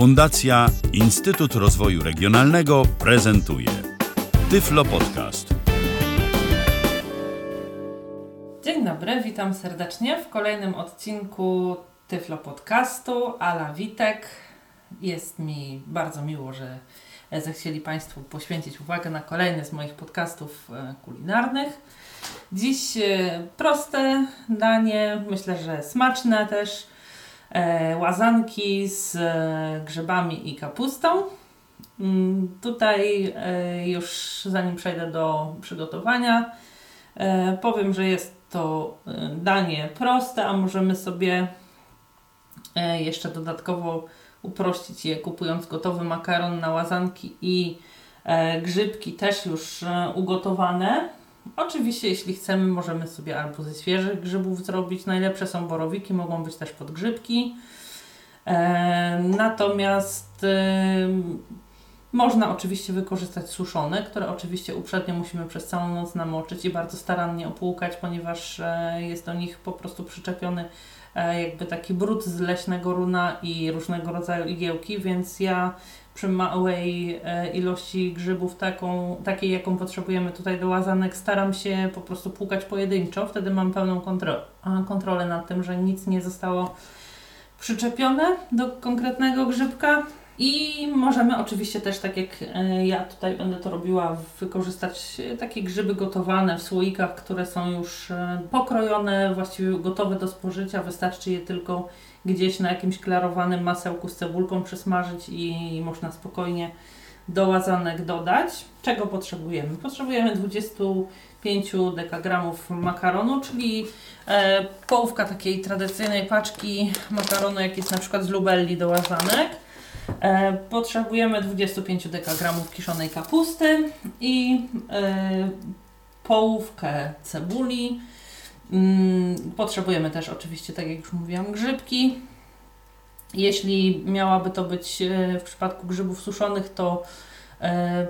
Fundacja Instytut Rozwoju Regionalnego prezentuje Tyflo Podcast. Dzień dobry, witam serdecznie w kolejnym odcinku Tyflo Podcastu. Ala Witek. Jest mi bardzo miło, że zechcieli Państwo poświęcić uwagę na kolejny z moich podcastów e, kulinarnych. Dziś e, proste danie, myślę, że smaczne też. E, łazanki z grzybami i kapustą. Mm, tutaj już zanim przejdę do przygotowania, powiem, że jest to danie proste, a możemy sobie jeszcze dodatkowo uprościć je kupując gotowy makaron na łazanki i e, grzybki też już e, ugotowane. Oczywiście jeśli chcemy możemy sobie albo ze świeżych grzybów zrobić. Najlepsze są borowiki, mogą być też podgrzybki. E, natomiast e, można oczywiście wykorzystać suszone, które oczywiście uprzednio musimy przez całą noc namoczyć i bardzo starannie opłukać, ponieważ e, jest do nich po prostu przyczepiony E, jakby taki brud z leśnego runa i różnego rodzaju igiełki, więc ja przy małej e, ilości grzybów, taką, takiej jaką potrzebujemy tutaj do łazanek, staram się po prostu płukać pojedynczo, wtedy mam pełną kontro kontrolę nad tym, że nic nie zostało przyczepione do konkretnego grzybka. I możemy oczywiście też, tak jak e, ja tutaj będę to robiła, wykorzystać takie grzyby gotowane w słoikach, które są już e, pokrojone, właściwie gotowe do spożycia. Wystarczy je tylko gdzieś na jakimś klarowanym masełku z cebulką przesmażyć i można spokojnie do łazanek dodać. Czego potrzebujemy? Potrzebujemy 25 dekagramów makaronu, czyli e, połówka takiej tradycyjnej paczki makaronu, jak jest na przykład z lubelli do łazanek. E, potrzebujemy 25 dekagramów kiszonej kapusty i e, połówkę cebuli. Mm, potrzebujemy też oczywiście, tak jak już mówiłam, grzybki. Jeśli miałaby to być e, w przypadku grzybów suszonych, to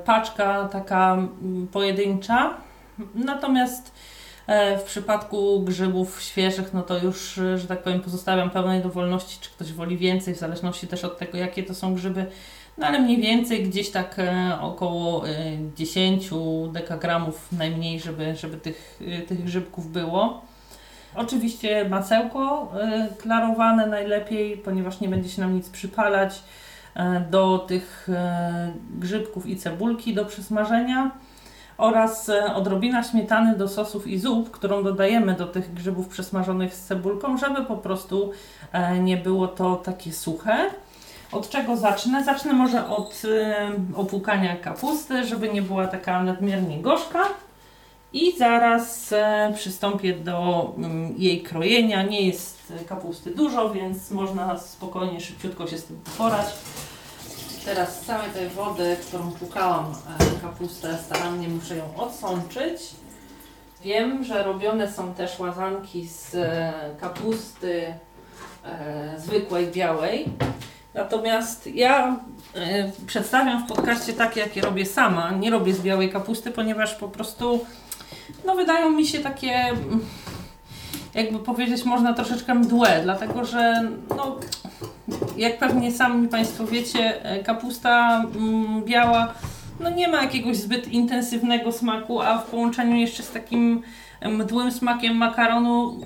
paczka taka mm, pojedyncza. Natomiast w przypadku grzybów świeżych, no to już, e, że tak powiem, pozostawiam pełnej dowolności, czy ktoś woli więcej, w zależności też od tego, jakie to są grzyby. No ale mniej więcej gdzieś tak e, około 10 dekagramów najmniej, żeby, żeby tych, tych grzybków było. Oczywiście masełko klarowane najlepiej, ponieważ nie będzie się nam nic przypalać do tych grzybków i cebulki do przysmażenia oraz e, odrobina śmietany do sosów i zup, którą dodajemy do tych grzybów przesmażonych z cebulką, żeby po prostu e, nie było to takie suche. Od czego zacznę? Zacznę może od e, opłukania kapusty, żeby nie była taka nadmiernie gorzka. I zaraz przystąpię do mm, jej krojenia. Nie jest kapusty dużo, więc można spokojnie, szybciutko się z tym uporać. Teraz z całej tej wody, którą płukałam e, kapustę, starannie muszę ją odsączyć. Wiem, że robione są też łazanki z e, kapusty e, zwykłej, białej. Natomiast ja e, przedstawiam w podcaście takie, jakie robię sama. Nie robię z białej kapusty, ponieważ po prostu no, wydają mi się takie mm, jakby powiedzieć można troszeczkę mdłe, dlatego że no, jak pewnie sami Państwo wiecie, e, kapusta mm, biała no nie ma jakiegoś zbyt intensywnego smaku, a w połączeniu jeszcze z takim mdłym smakiem makaronu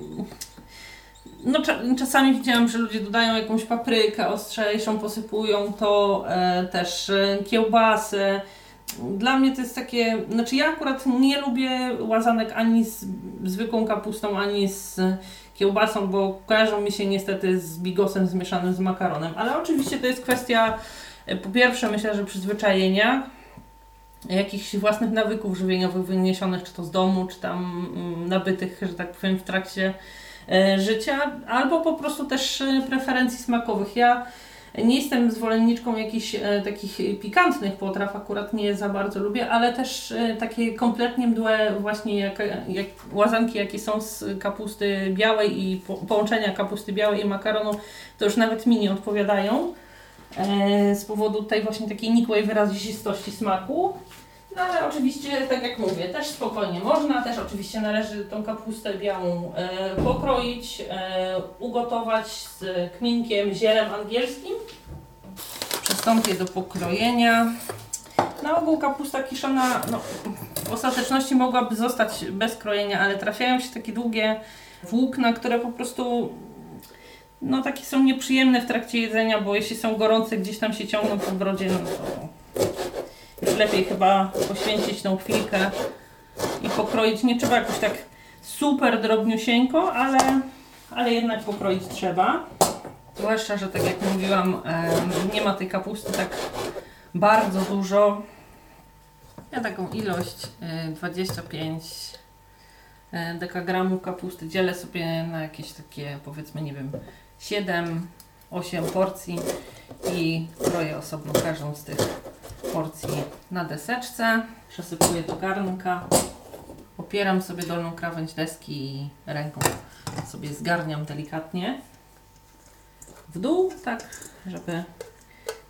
no czasami widziałam, że ludzie dodają jakąś paprykę ostrzejszą, posypują to e, też e, kiełbasę. Dla mnie to jest takie, znaczy ja akurat nie lubię łazanek ani z zwykłą kapustą, ani z kiełbasą, bo kojarzą mi się niestety z bigosem zmieszanym z makaronem. Ale oczywiście to jest kwestia, e, po pierwsze myślę, że przyzwyczajenia, jakichś własnych nawyków żywieniowych wyniesionych, czy to z domu, czy tam mm, nabytych, że tak powiem, w trakcie e, życia, albo po prostu też e, preferencji smakowych. Ja nie jestem zwolenniczką jakichś e, takich pikantnych potraw, akurat nie za bardzo lubię, ale też e, takie kompletnie mdłe właśnie jak, jak łazanki, jakie są z kapusty białej i po, połączenia kapusty białej i makaronu, to już nawet mi nie odpowiadają e, z powodu tej właśnie takiej nikłej wyrazistości smaku. No ale oczywiście, tak jak mówię, też spokojnie można, też oczywiście należy tą kapustę białą e, pokroić, e, ugotować z kminkiem, zielem angielskim. przystąpię do pokrojenia. Na ogół kapusta kiszona no, w ostateczności mogłaby zostać bez krojenia, ale trafiają się takie długie włókna, które po prostu no takie są nieprzyjemne w trakcie jedzenia, bo jeśli są gorące, gdzieś tam się ciągną po brodzie, no to lepiej chyba poświęcić tą chwilkę i pokroić. Nie trzeba jakoś tak super drobniusieńko, ale, ale jednak pokroić trzeba. Zwłaszcza, że tak jak mówiłam, nie ma tej kapusty tak bardzo dużo. Ja taką ilość e, 25 e, dekagramów kapusty dzielę sobie na jakieś takie powiedzmy, nie wiem, 7-8 porcji i kroję osobno każdą z tych porcji na deseczce. Przesypuję do garnka. Opieram sobie dolną krawędź deski i ręką sobie zgarniam delikatnie w dół, tak, żeby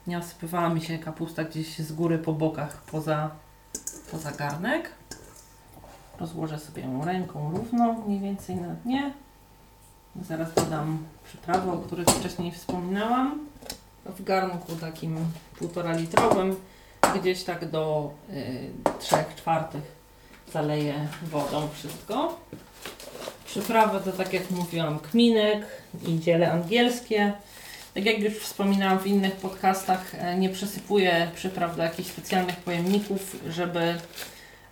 nie osypywała mi się kapusta gdzieś z góry po bokach poza, poza garnek. Rozłożę sobie ją ręką równo, mniej więcej na dnie. Zaraz dodam przyprawy, o których wcześniej wspominałam. W garnku takim półtora litrowym, gdzieś tak do y, 3 czwartych zaleję wodą wszystko. Przyprawy to tak jak mówiłam kminek i ziele angielskie. Tak jak już wspominałam w innych podcastach, e, nie przesypuję przypraw do jakichś specjalnych pojemników, żeby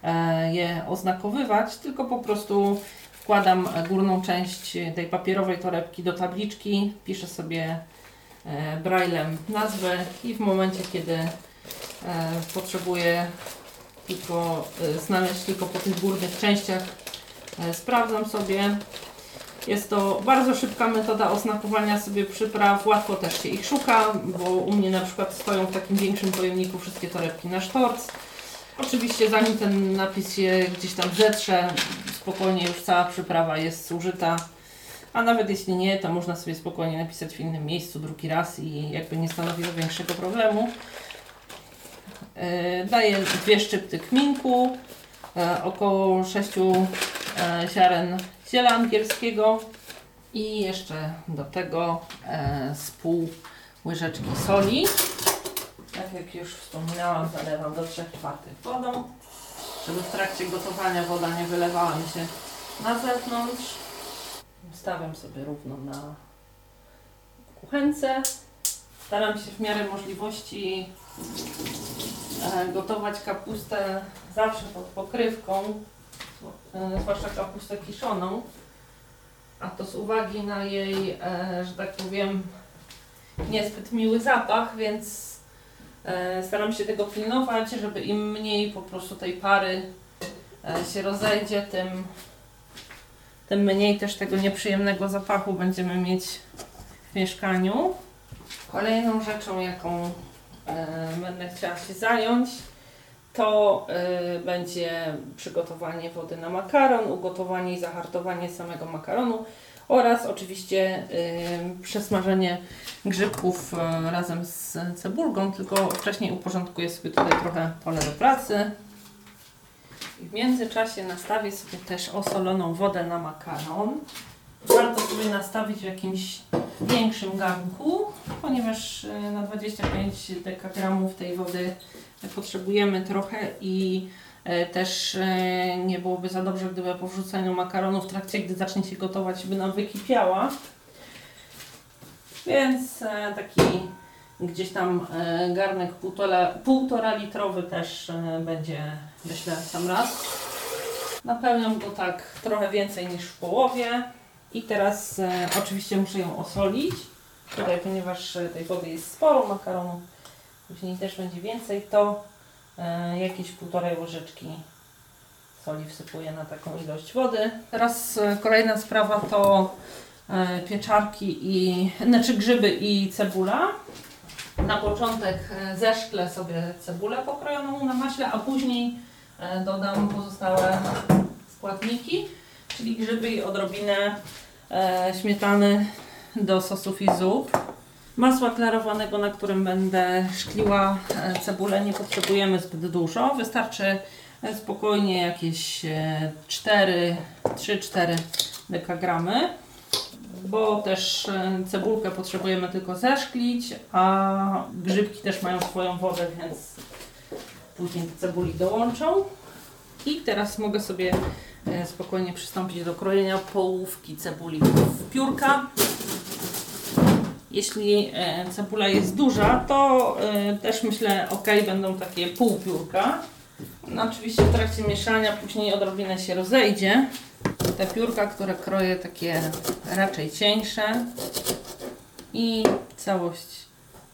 e, je oznakowywać, tylko po prostu wkładam górną część tej papierowej torebki do tabliczki, piszę sobie e, braillem nazwę i w momencie, kiedy e, potrzebuję tylko e, znaleźć tylko po tych górnych częściach, sprawdzam sobie. Jest to bardzo szybka metoda oznakowania sobie przypraw, łatwo też się ich szuka, bo u mnie na przykład stoją w takim większym pojemniku wszystkie torebki na sztorc. Oczywiście zanim ten napis się gdzieś tam zetrze, spokojnie już cała przyprawa jest zużyta. A nawet jeśli nie, to można sobie spokojnie napisać w innym miejscu drugi raz i jakby nie stanowiło większego problemu. Yy, Daję dwie szczypty kminku, e, około 6 ziaren ziela angielskiego i jeszcze do tego e, z pół łyżeczki soli. Tak jak już wspominałam, zalewam do 3 czwartych wodą, żeby w trakcie gotowania woda nie wylewała mi się na zewnątrz. Stawiam sobie równo na kuchence. Staram się w miarę możliwości e, gotować kapustę zawsze pod pokrywką, e, zwłaszcza kapustę kiszoną. A to z uwagi na jej, e, że tak powiem, niezbyt miły zapach, więc staram się tego pilnować, żeby im mniej po prostu tej pary e, się rozejdzie, tym, tym mniej też tego nieprzyjemnego zapachu będziemy mieć w mieszkaniu. Kolejną rzeczą, jaką e, będę chciała się zająć, to będzie przygotowanie wody na makaron, ugotowanie i zahartowanie samego makaronu oraz oczywiście y, przesmażenie grzybków y, razem z cebulką, tylko wcześniej uporządkuję sobie tutaj trochę pole do pracy. I w międzyczasie nastawię sobie też osoloną wodę na makaron. Warto sobie nastawić w jakimś większym garnku, ponieważ y, na 25 dekagramów tej wody potrzebujemy trochę i e, też e, nie byłoby za dobrze, gdyby po wrzuceniu makaronu w trakcie, gdy zacznie się gotować, by nam wykipiała. Więc e, taki gdzieś tam e, garnek półtora, półtora litrowy też e, będzie, myślę, sam raz. Napełniam go tak trochę więcej niż w połowie. I teraz e, oczywiście muszę ją osolić. Tutaj, ponieważ e, tej wody jest sporo, makaronu później też będzie więcej, to e, jakieś półtorej łyżeczki soli wsypuję na taką ilość wody. Teraz e, kolejna sprawa to e, pieczarki i, znaczy grzyby i cebula. Na początek e, zeszklę sobie cebulę pokrojoną na maśle, a później e, dodam pozostałe składniki, czyli grzyby i odrobinę e, śmietany do sosów i zup. Masła klarowanego, na którym będę szkliła e, cebulę, nie potrzebujemy zbyt dużo. Wystarczy e, spokojnie jakieś e, 4, 3-4 dekagramy. bo też e, cebulkę potrzebujemy tylko zeszklić, a grzybki też mają swoją wodę, więc później do cebuli dołączą. I teraz mogę sobie spokojnie przystąpić do krojenia połówki cebuli w piórka. Jeśli e, cebula jest duża, to e, też myślę, ok, będą takie półpiórka. No oczywiście w trakcie mieszania później odrobinę się rozejdzie. Te piórka, które kroję, takie raczej cieńsze i całość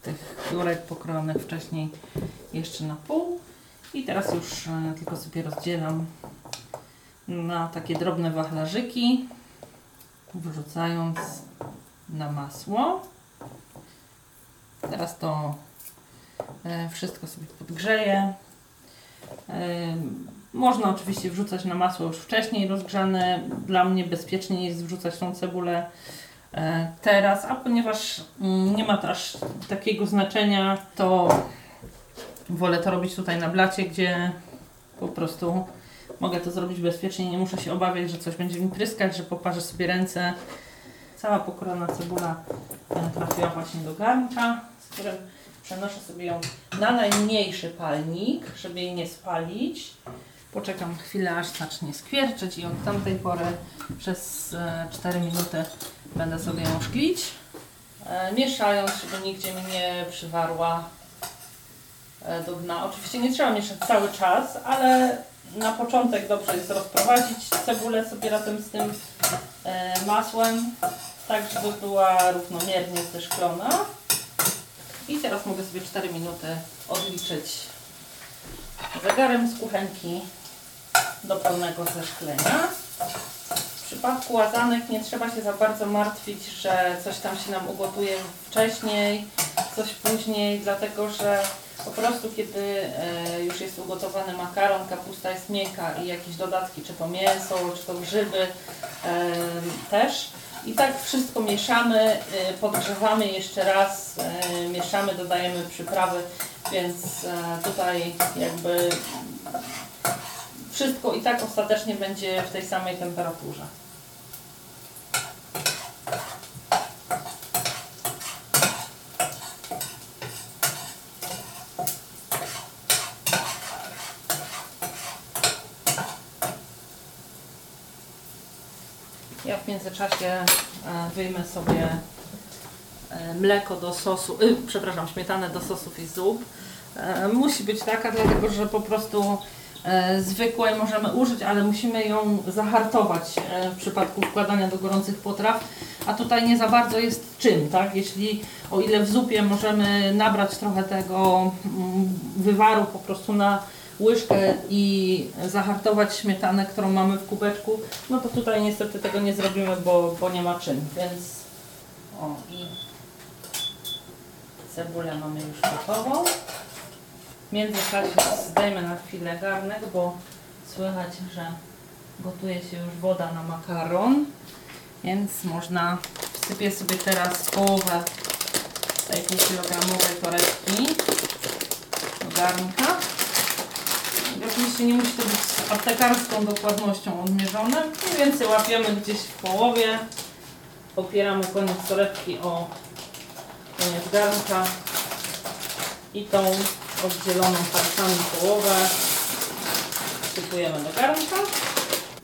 tych piórek pokrojonych wcześniej jeszcze na pół. I teraz już e, tylko sobie rozdzielam na takie drobne wachlarzyki, wrzucając na masło. Teraz to e, wszystko sobie podgrzeję. E, Można oczywiście wrzucać na masło już wcześniej rozgrzane. Dla mnie bezpiecznie jest wrzucać tą cebulę e, teraz, a ponieważ mm, nie ma to aż takiego znaczenia, to wolę to robić tutaj na blacie, gdzie po prostu mogę to zrobić bezpiecznie. Nie muszę się obawiać, że coś będzie mi pryskać, że poparzę sobie ręce. Cała pokrojona cebula trafiła właśnie do garnka, z którym przenoszę sobie ją na najmniejszy palnik, żeby jej nie spalić. Poczekam chwilę, aż zacznie skwierczyć i od tamtej pory przez e, 4 minuty będę sobie ją szklić, e, mieszając, żeby nigdzie mi nie przywarła e, do dna. Oczywiście nie trzeba mieszać cały czas, ale na początek dobrze jest rozprowadzić cebulę sobie razem z tym e, masłem, tak żeby była równomiernie zeszklona. I teraz mogę sobie 4 minuty odliczyć zegarem z kuchenki do pełnego zeszklenia. W przypadku łazanek nie trzeba się za bardzo martwić, że coś tam się nam ugotuje wcześniej, coś później, dlatego że po prostu kiedy e, już jest ugotowany makaron, kapusta jest miękka i jakieś dodatki, czy to mięso, czy to grzyby e, też. I tak wszystko mieszamy, e, podgrzewamy jeszcze raz, e, mieszamy, dodajemy przyprawy, więc e, tutaj jakby wszystko i tak ostatecznie będzie w tej samej temperaturze. Ja w międzyczasie e, wyjmę sobie e, mleko do sosu, y, przepraszam, śmietanę do sosów i zup. Musi być taka, dlatego że po prostu zwykłej możemy użyć, ale musimy ją zahartować w przypadku wkładania do gorących potraw, a tutaj nie za bardzo jest czym, tak? Jeśli o ile w zupie możemy nabrać trochę tego mm, wywaru po prostu na łyżkę i zahartować śmietanę, którą mamy w kubeczku, no to tutaj niestety tego nie zrobimy, bo, bo nie ma czym, więc o i cebulę mamy już gotową. W międzyczasie zdejmę na chwilę garnek, bo słychać, że gotuje się już woda na makaron, więc można wsypię sobie teraz połowę tej półkilogramowej torebki do garnka. Oczywiście nie musi to być z aptekarską dokładnością odmierzone. Mniej więcej łapiemy gdzieś w połowie. Opieramy koniec torebki o koniec garnka i tą oddzieloną palcami połowę wsypujemy do garnka.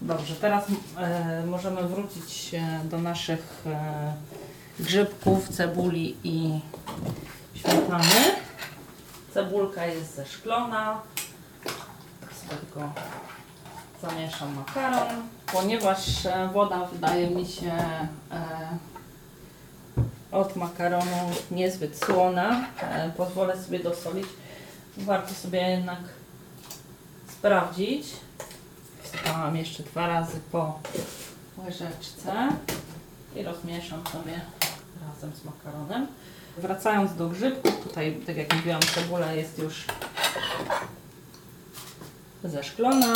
Dobrze, teraz e, możemy wrócić do naszych e, grzybków, cebuli i śmietany. Cebulka jest zeszklona. Tylko zamieszam makaron. Ponieważ e, woda wydaje mi się e, od makaronu niezbyt słona, e, pozwolę sobie dosolić. Warto sobie jednak sprawdzić. Wsypałam jeszcze dwa razy po łyżeczce i rozmieszam sobie razem z makaronem. Wracając do grzybków, tutaj tak jak mówiłam, cebula jest już zeszklona.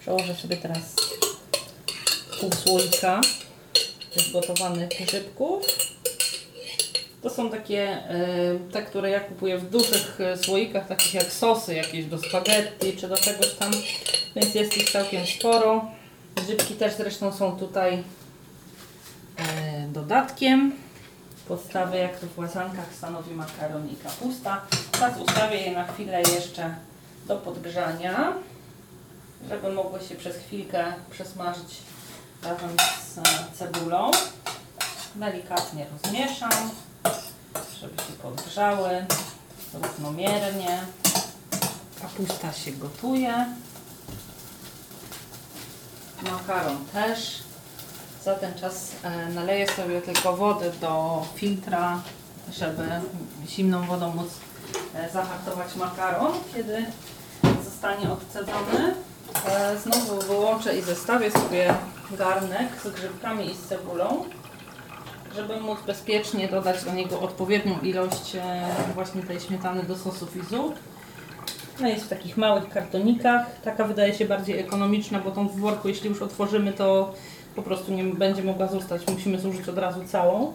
Przełożę sobie teraz pół słoika tych gotowanych grzybków. To są takie, e, te, które ja kupuję w dużych e, słoikach, takich jak sosy jakieś do spaghetti czy do czegoś tam, więc jest ich całkiem sporo. Grzybki też zresztą są tutaj e, dodatkiem. Podstawę jak to w łazankach stanowi makaron i kapusta. Teraz ustawię je na chwilę jeszcze do podgrzania, żeby mogły się przez chwilkę przesmażyć razem z cebulą. Delikatnie rozmieszam, żeby się podgrzały równomiernie. Kapusta się gotuje. Makaron też. Za ten czas e, naleję sobie tylko wody do filtra, żeby zimną wodą móc zahartować makaron, kiedy zostanie odcedzony. E, Znowu wyłączę i zestawię sobie garnek z grzybkami i z cebulą, żeby móc bezpiecznie dodać do niego odpowiednią ilość e, właśnie tej śmietany do sosu fizu. No jest w takich małych kartonikach. Taka wydaje się bardziej ekonomiczna, bo tą w worku, jeśli już otworzymy, to po prostu nie będzie mogła zostać. Musimy zużyć od razu całą.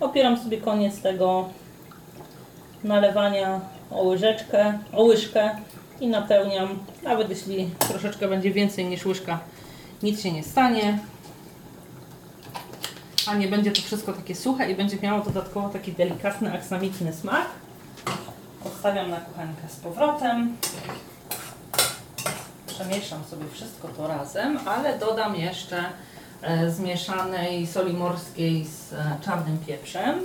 Opieram sobie koniec tego nalewania o łyżeczkę, o łyżkę i napełniam. Nawet jeśli troszeczkę będzie więcej niż łyżka, nic się nie stanie. A nie będzie to wszystko takie suche i będzie miało dodatkowo taki delikatny, aksamitny smak. Odstawiam na kuchenkę z powrotem. Przemieszam sobie wszystko to razem, ale dodam jeszcze e, zmieszanej soli morskiej z e, czarnym pieprzem.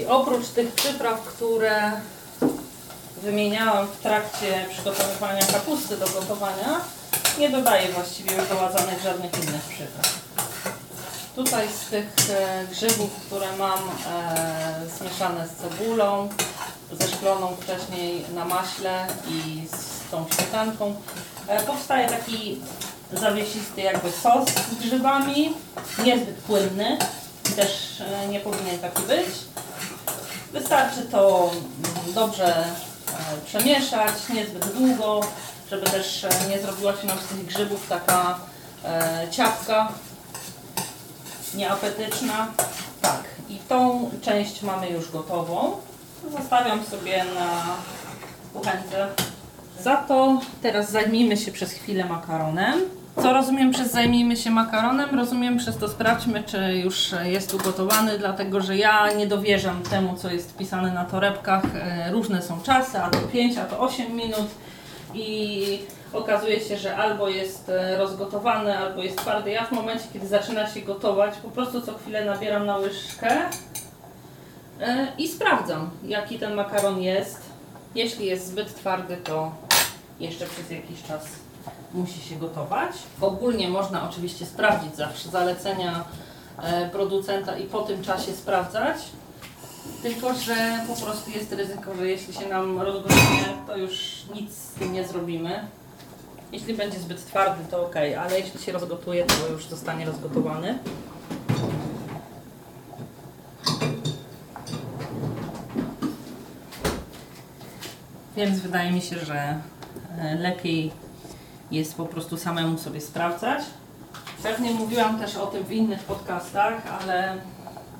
I oprócz tych przypraw, które wymieniałam w trakcie przygotowywania kapusty do gotowania, nie dodaję właściwie ładzanek żadnych innych przypraw. Tutaj z tych e, grzybów, które mam e, zmieszane z cebulą, zeszkloną wcześniej na maśle i z tą śmietanką, e, powstaje taki zawiesisty jakby sos z grzybami, niezbyt płynny, też nie powinien taki być. Wystarczy to mm, dobrze e, przemieszać, niezbyt długo, żeby też e, nie zrobiła się nam z tych grzybów taka e, ciapka nieapetyczna. Tak, i tą część mamy już gotową. Zostawiam sobie na kuchence. Za to teraz zajmijmy się przez chwilę makaronem. Co rozumiem przez zajmijmy się makaronem? Rozumiem przez to sprawdźmy, czy już jest ugotowany, dlatego że ja nie dowierzam temu, co jest wpisane na torebkach. E, Różne są czasy, a to 5, a to 8 minut i okazuje się, że albo jest e, rozgotowany, albo jest twardy. Ja w momencie, kiedy zaczyna się gotować, po prostu co chwilę nabieram na łyżkę e, i sprawdzam, jaki ten makaron jest. Jeśli jest zbyt twardy, to jeszcze przez jakiś czas musi się gotować. Ogólnie można oczywiście sprawdzić zawsze zalecenia e, producenta i po tym czasie sprawdzać. Tylko, że po prostu jest ryzyko, że jeśli się nam rozgotuje, to już nic z tym nie zrobimy. Jeśli będzie zbyt twardy, to ok, ale jeśli się rozgotuje, to już zostanie rozgotowany. Więc wydaje mi się, że e, lepiej jest po prostu samemu sobie sprawdzać. Pewnie mówiłam też o tym w innych podcastach, ale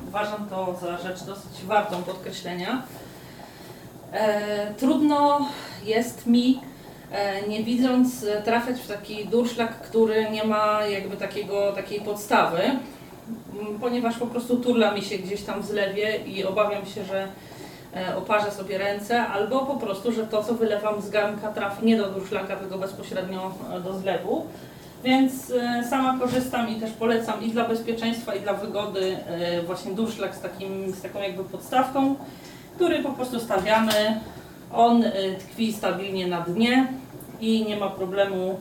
uważam to za rzecz dosyć wartą podkreślenia. E, trudno jest mi, e, nie widząc, e, trafiać w taki durszlak, który nie ma jakby takiego, takiej podstawy, ponieważ po prostu turla mi się gdzieś tam w zlewie i obawiam się, że oparzę sobie ręce, albo po prostu, że to, co wylewam z garnka trafi nie do durszlaka, tylko bezpośrednio e, do zlewu. Więc e, sama korzystam i też polecam i dla bezpieczeństwa, i dla wygody e, właśnie durszlak z, takim, z taką jakby podstawką, który po prostu stawiamy. On e, tkwi stabilnie na dnie i nie ma problemu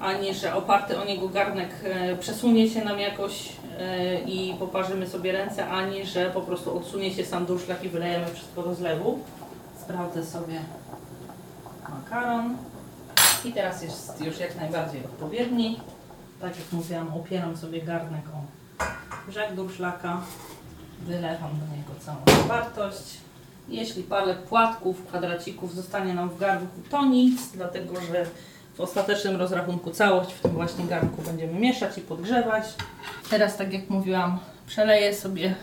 ani, że oparty o niego garnek e, przesunie się nam jakoś e, i poparzymy sobie ręce, ani, że po prostu odsunie się sam durszlak i wylejemy wszystko do zlewu. Sprawdzę sobie makaron. I teraz jest już jak najbardziej odpowiedni. Tak jak mówiłam, opieram sobie garnek o brzeg durszlaka. Wylewam do niego całą zawartość. Jeśli parę płatków, kwadracików zostanie nam w garnku, to nic, dlatego że w ostatecznym rozrachunku całość w tym właśnie garnku będziemy mieszać i podgrzewać. Teraz, tak jak mówiłam, przeleję sobie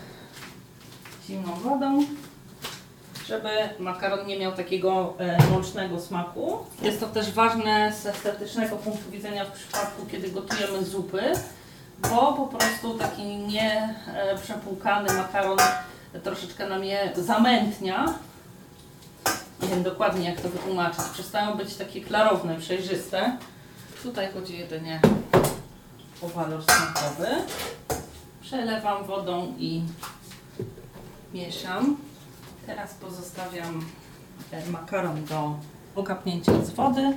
zimną wodą żeby makaron nie miał takiego e, mącznego smaku. Jest to też ważne z estetycznego punktu widzenia w przypadku, kiedy gotujemy zupy, bo po prostu taki nie e, makaron troszeczkę nam je zamętnia. Nie wiem dokładnie jak to wytłumaczyć. Przestają być takie klarowne, przejrzyste. Tutaj chodzi jedynie o walor smakowy. Przelewam wodą i mieszam. Teraz pozostawiam makaron do okapnięcia z wody e,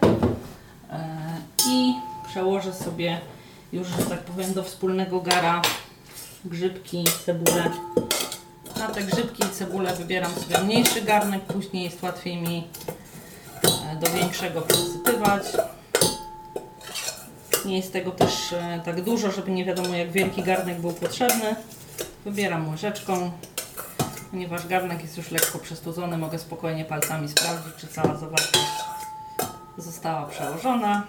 i przełożę sobie już, że tak powiem, do wspólnego gara grzybki, cebulę. Na te grzybki i cebulę wybieram sobie mniejszy garnek, później jest łatwiej mi e, do większego przesypywać. Nie jest tego też e, tak dużo, żeby nie wiadomo jak wielki garnek był potrzebny. Wybieram łyżeczką, ponieważ garnek jest już lekko przestudzony, mogę spokojnie palcami sprawdzić, czy cała zawartość została przełożona.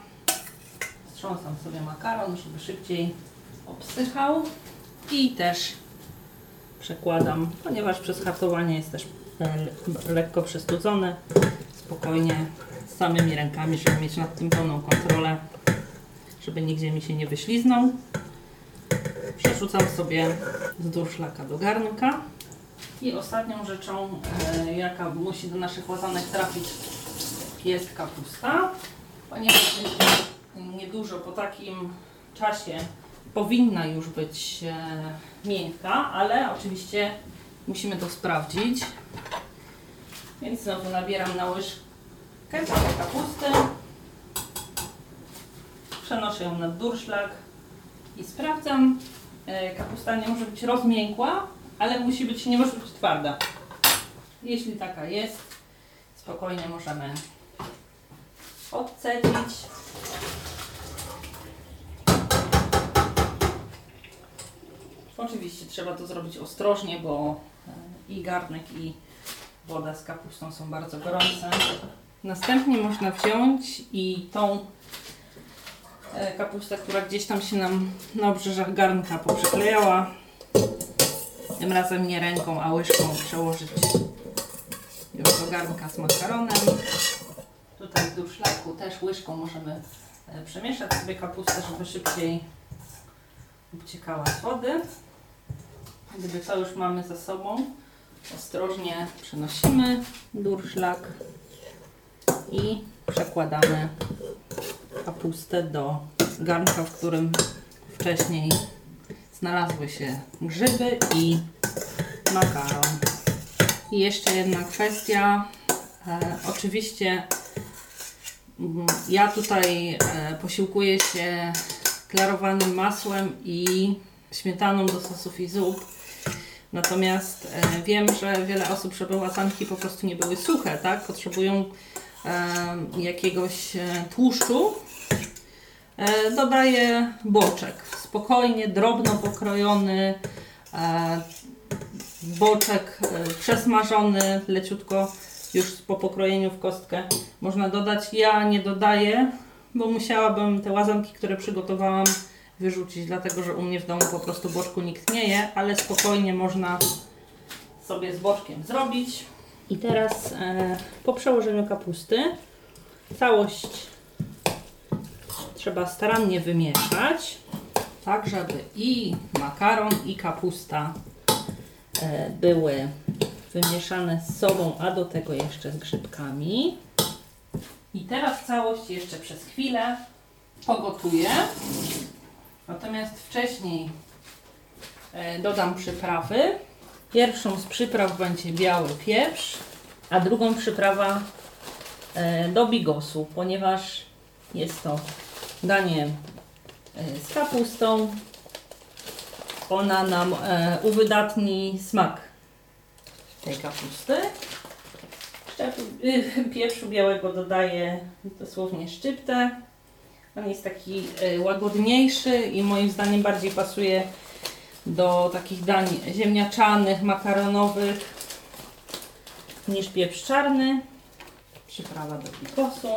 Strząsam sobie makaron, żeby szybciej obsychał i też przekładam, ponieważ przez hartowanie jest też e, lekko przestudzony. Spokojnie, samymi rękami, żeby mieć nad tym pełną kontrolę, żeby nigdzie mi się nie wyśliznął. Przerzucam sobie z durszlaka do garnka. I ostatnią rzeczą, e, jaka musi do naszych łazanek trafić, jest kapusta. Ponieważ niedużo po takim czasie powinna już być e, miękka, ale oczywiście musimy to sprawdzić. Więc znowu nabieram na łyżkę kapusty. Przenoszę ją na durszlak i sprawdzam. E, kapusta nie może być rozmiękła, ale musi być, nie może być twarda. Jeśli taka jest, spokojnie możemy odcedzić. Oczywiście trzeba to zrobić ostrożnie, bo e, i garnek, i woda z kapustą są bardzo gorące. Następnie można wziąć i tą e, kapustę, która gdzieś tam się nam na obrzeżach garnka poprzyklejała, tym razem nie ręką, a łyżką przełożyć już do garnka z makaronem. Tutaj w durszlaku też łyżką możemy e, przemieszać sobie kapustę, żeby szybciej uciekała z wody. Gdy to już mamy za sobą, ostrożnie przenosimy durszlak i przekładamy kapustę do garnka, w którym wcześniej znalazły się grzyby i makaron. I jeszcze jedna kwestia. E, oczywiście mm, ja tutaj e, posiłkuję się klarowanym masłem i śmietaną do sosów i zup. Natomiast e, wiem, że wiele osób, żeby łazanki po prostu nie były suche, tak? Potrzebują jakiegoś e, tłuszczu. E, dodaję boczek. Spokojnie, drobno pokrojony. Boczek przesmażony, leciutko już po pokrojeniu w kostkę można dodać. Ja nie dodaję, bo musiałabym te łazanki, które przygotowałam, wyrzucić, dlatego że u mnie w domu po prostu boczku nikt nie je, ale spokojnie można sobie z boczkiem zrobić. I teraz e, po przełożeniu kapusty całość trzeba starannie wymieszać, tak żeby i makaron i kapusta e, były wymieszane z sobą, a do tego jeszcze z grzybkami. I teraz całość jeszcze przez chwilę pogotuję. Natomiast wcześniej e, dodam przyprawy. Pierwszą z przypraw będzie biały pieprz, a drugą przyprawa e, do bigosu, ponieważ jest to danie e, z kapustą. Ona nam uwydatni smak tej kapusty. Y, pieprzu białego dodaję dosłownie szczyptę. On jest taki y, łagodniejszy i moim zdaniem bardziej pasuje do takich dań ziemniaczanych, makaronowych niż pieprz czarny. Przyprawa do pikosu.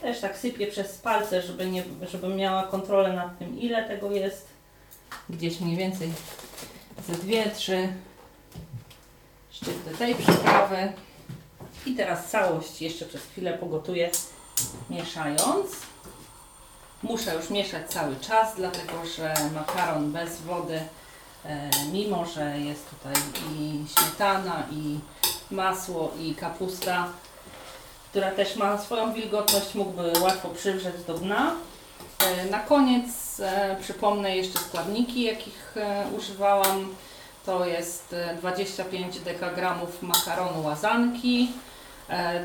Też tak sypię przez palce, żeby, nie, żeby miała kontrolę nad tym, ile tego jest. Gdzieś mniej więcej ze dwie, trzy szczyty tej przyprawy. I teraz całość jeszcze przez chwilę pogotuję mieszając. Muszę już mieszać cały czas, dlatego że makaron bez wody, e, mimo że jest tutaj i śmietana, i masło, i kapusta, która też ma swoją wilgotność, mógłby łatwo przywrzeć do dna. E, Na koniec e, przypomnę jeszcze składniki, jakich używałam. To jest e, 25 dekagramów makaronu łazanki,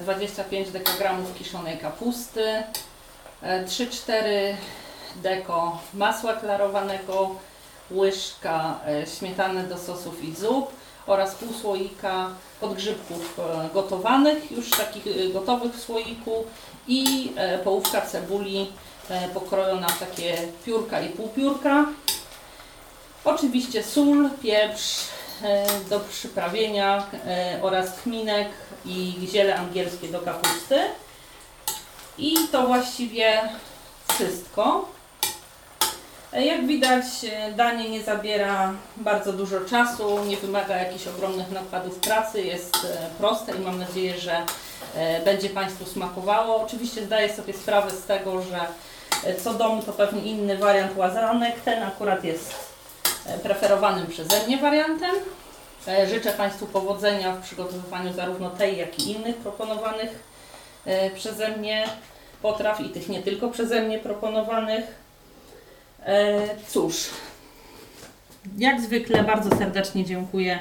25 dekagramów kiszonej kapusty, e, 3-4 deko masła klarowanego, łyżka e, śmietany do sosów i zup oraz pół słoika podgrzybków e, gotowanych, już takich e, gotowych w słoiku i e, połówka cebuli e, pokrojona w takie piórka i półpiórka. Oczywiście sól, pieprz e, do przyprawienia e, oraz kminek i ziele angielskie do kapusty. I to właściwie wszystko. E, Jak widać, e, danie nie zabiera bardzo dużo czasu, nie wymaga jakichś ogromnych nakładów pracy, jest e, proste i mam nadzieję, że e, będzie Państwu smakowało. Oczywiście zdaję sobie sprawę z tego, że e, co dom to pewnie inny wariant łazanek. Ten akurat jest e, preferowanym przeze mnie wariantem. E, Życzę Państwu powodzenia w przygotowywaniu zarówno tej, jak i innych proponowanych e, przeze mnie potraw i tych nie tylko przeze mnie proponowanych. E, Cóż, jak zwykle bardzo serdecznie dziękuję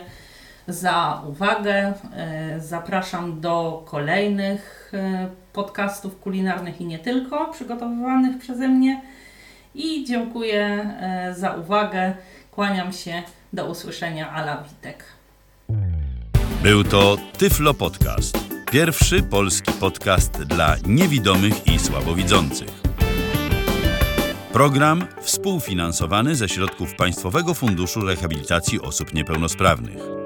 za uwagę. E, Zapraszam do kolejnych e, podcastów kulinarnych i nie tylko, przygotowywanych przeze mnie. I dziękuję e, za uwagę. Kłaniam się. Do usłyszenia. Ala Witek. Był to Tyflo Podcast. Pierwszy polski podcast dla niewidomych i słabowidzących. Program współfinansowany ze środków Państwowego Funduszu Rehabilitacji Osób Niepełnosprawnych.